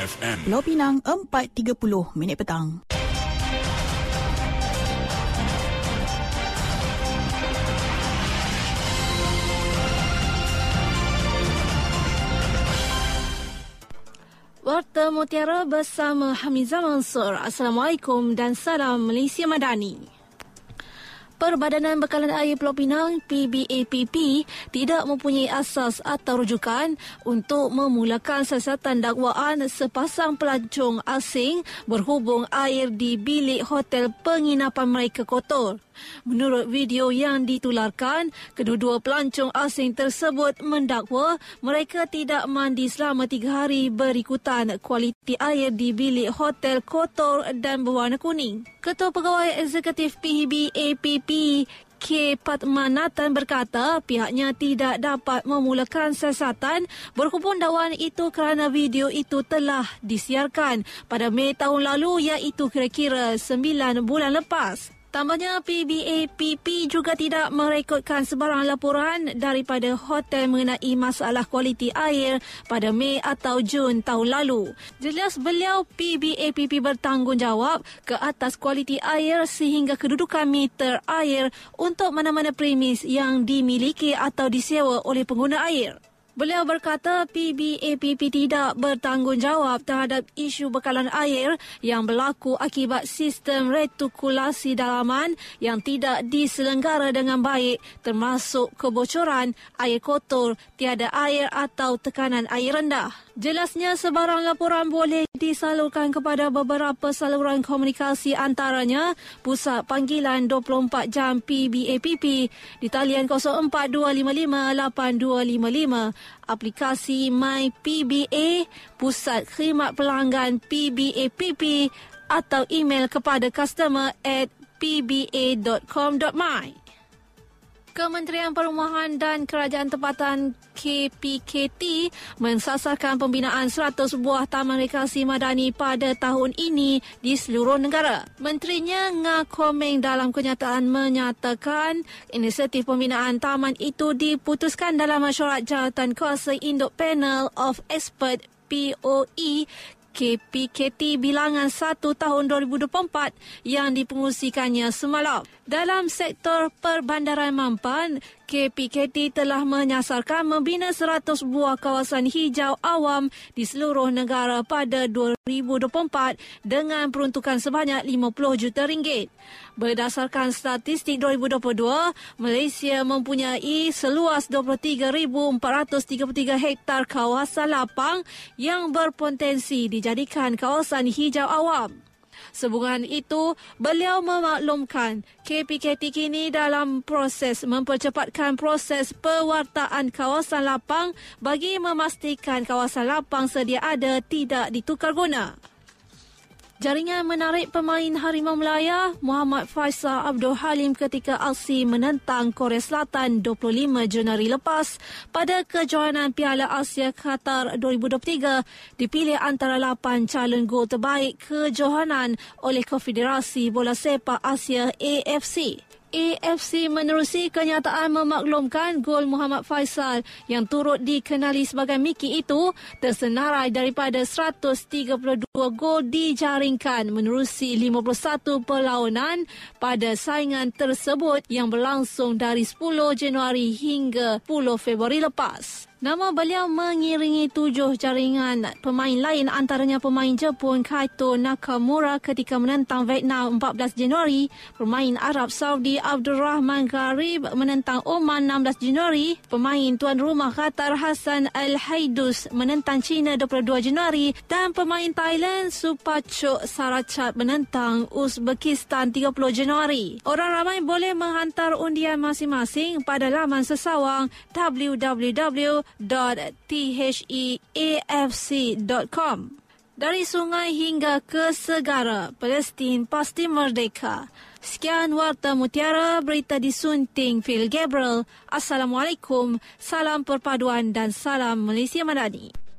FM. Pulau Pinang 4.30 minit petang. Warta Mutiara bersama Hamizah Mansur. Assalamualaikum dan salam Malaysia Madani. Perbadanan Bekalan Air Pulau Pinang PBAPP tidak mempunyai asas atau rujukan untuk memulakan siasatan dakwaan sepasang pelancong asing berhubung air di bilik hotel penginapan mereka kotor. Menurut video yang ditularkan, kedua-dua pelancong asing tersebut mendakwa mereka tidak mandi selama tiga hari berikutan kualiti air di bilik hotel kotor dan berwarna kuning. Ketua Pegawai Eksekutif PBAPP K. Patmanatan berkata pihaknya tidak dapat memulakan siasatan berhubung dakwaan itu kerana video itu telah disiarkan pada Mei tahun lalu iaitu kira-kira 9 bulan lepas. Tambahnya PBAPP juga tidak merekodkan sebarang laporan daripada hotel mengenai masalah kualiti air pada Mei atau Jun tahun lalu. Jelas beliau PBAPP bertanggungjawab ke atas kualiti air sehingga kedudukan meter air untuk mana-mana premis yang dimiliki atau disewa oleh pengguna air. Beliau berkata PBAPP tidak bertanggungjawab terhadap isu bekalan air yang berlaku akibat sistem retikulasi dalaman yang tidak diselenggara dengan baik termasuk kebocoran, air kotor, tiada air atau tekanan air rendah. Jelasnya sebarang laporan boleh disalurkan kepada beberapa saluran komunikasi antaranya Pusat Panggilan 24 Jam PBAPP di talian 042558255, aplikasi My PBA, Pusat Khidmat Pelanggan PBAPP atau email kepada customer at pba.com.my. Kementerian Perumahan dan Kerajaan Tempatan KPKT mensasarkan pembinaan 100 buah taman rekreasi madani pada tahun ini di seluruh negara. Menterinya Nga Komeng dalam kenyataan menyatakan inisiatif pembinaan taman itu diputuskan dalam mesyuarat jawatan kuasa Induk Panel of Expert POE KPKT bilangan 1 tahun 2024 yang dipengusikannya semalam. Dalam sektor perbandaran Mampan, KPKT telah menyasarkan membina 100 buah kawasan hijau awam di seluruh negara pada 2024 dengan peruntukan sebanyak 50 juta ringgit. Berdasarkan statistik 2022, Malaysia mempunyai seluas 23,433 hektar kawasan lapang yang berpotensi dijadikan kawasan hijau awam. Sehubungan itu, beliau memaklumkan KPKT kini dalam proses mempercepatkan proses pewartaan kawasan lapang bagi memastikan kawasan lapang sedia ada tidak ditukar guna. Jaringan menarik pemain Harimau Melaya Muhammad Faisal Abdul Halim ketika aksi menentang Korea Selatan 25 Januari lepas pada kejohanan Piala Asia Qatar 2023 dipilih antara 8 calon gol terbaik kejohanan oleh Konfederasi Bola Sepak Asia AFC. AFC menerusi kenyataan memaklumkan gol Muhammad Faisal yang turut dikenali sebagai Mickey itu tersenarai daripada 132 gol dijaringkan menerusi 51 perlawanan pada saingan tersebut yang berlangsung dari 10 Januari hingga 10 Februari lepas. Nama beliau mengiringi tujuh jaringan pemain lain antaranya pemain Jepun Kaito Nakamura ketika menentang Vietnam 14 Januari, pemain Arab Saudi Abdul Rahman Gharib menentang Oman 16 Januari, pemain tuan rumah Qatar Hassan Al-Haidus menentang China 22 Januari dan pemain Thailand Supachok Sarachat menentang Uzbekistan 30 Januari. Orang ramai boleh menghantar undian masing-masing pada laman sesawang www www.theafc.com Dari sungai hingga ke segara, Palestin pasti merdeka. Sekian Warta Mutiara, berita disunting Phil Gabriel. Assalamualaikum, salam perpaduan dan salam Malaysia Madani.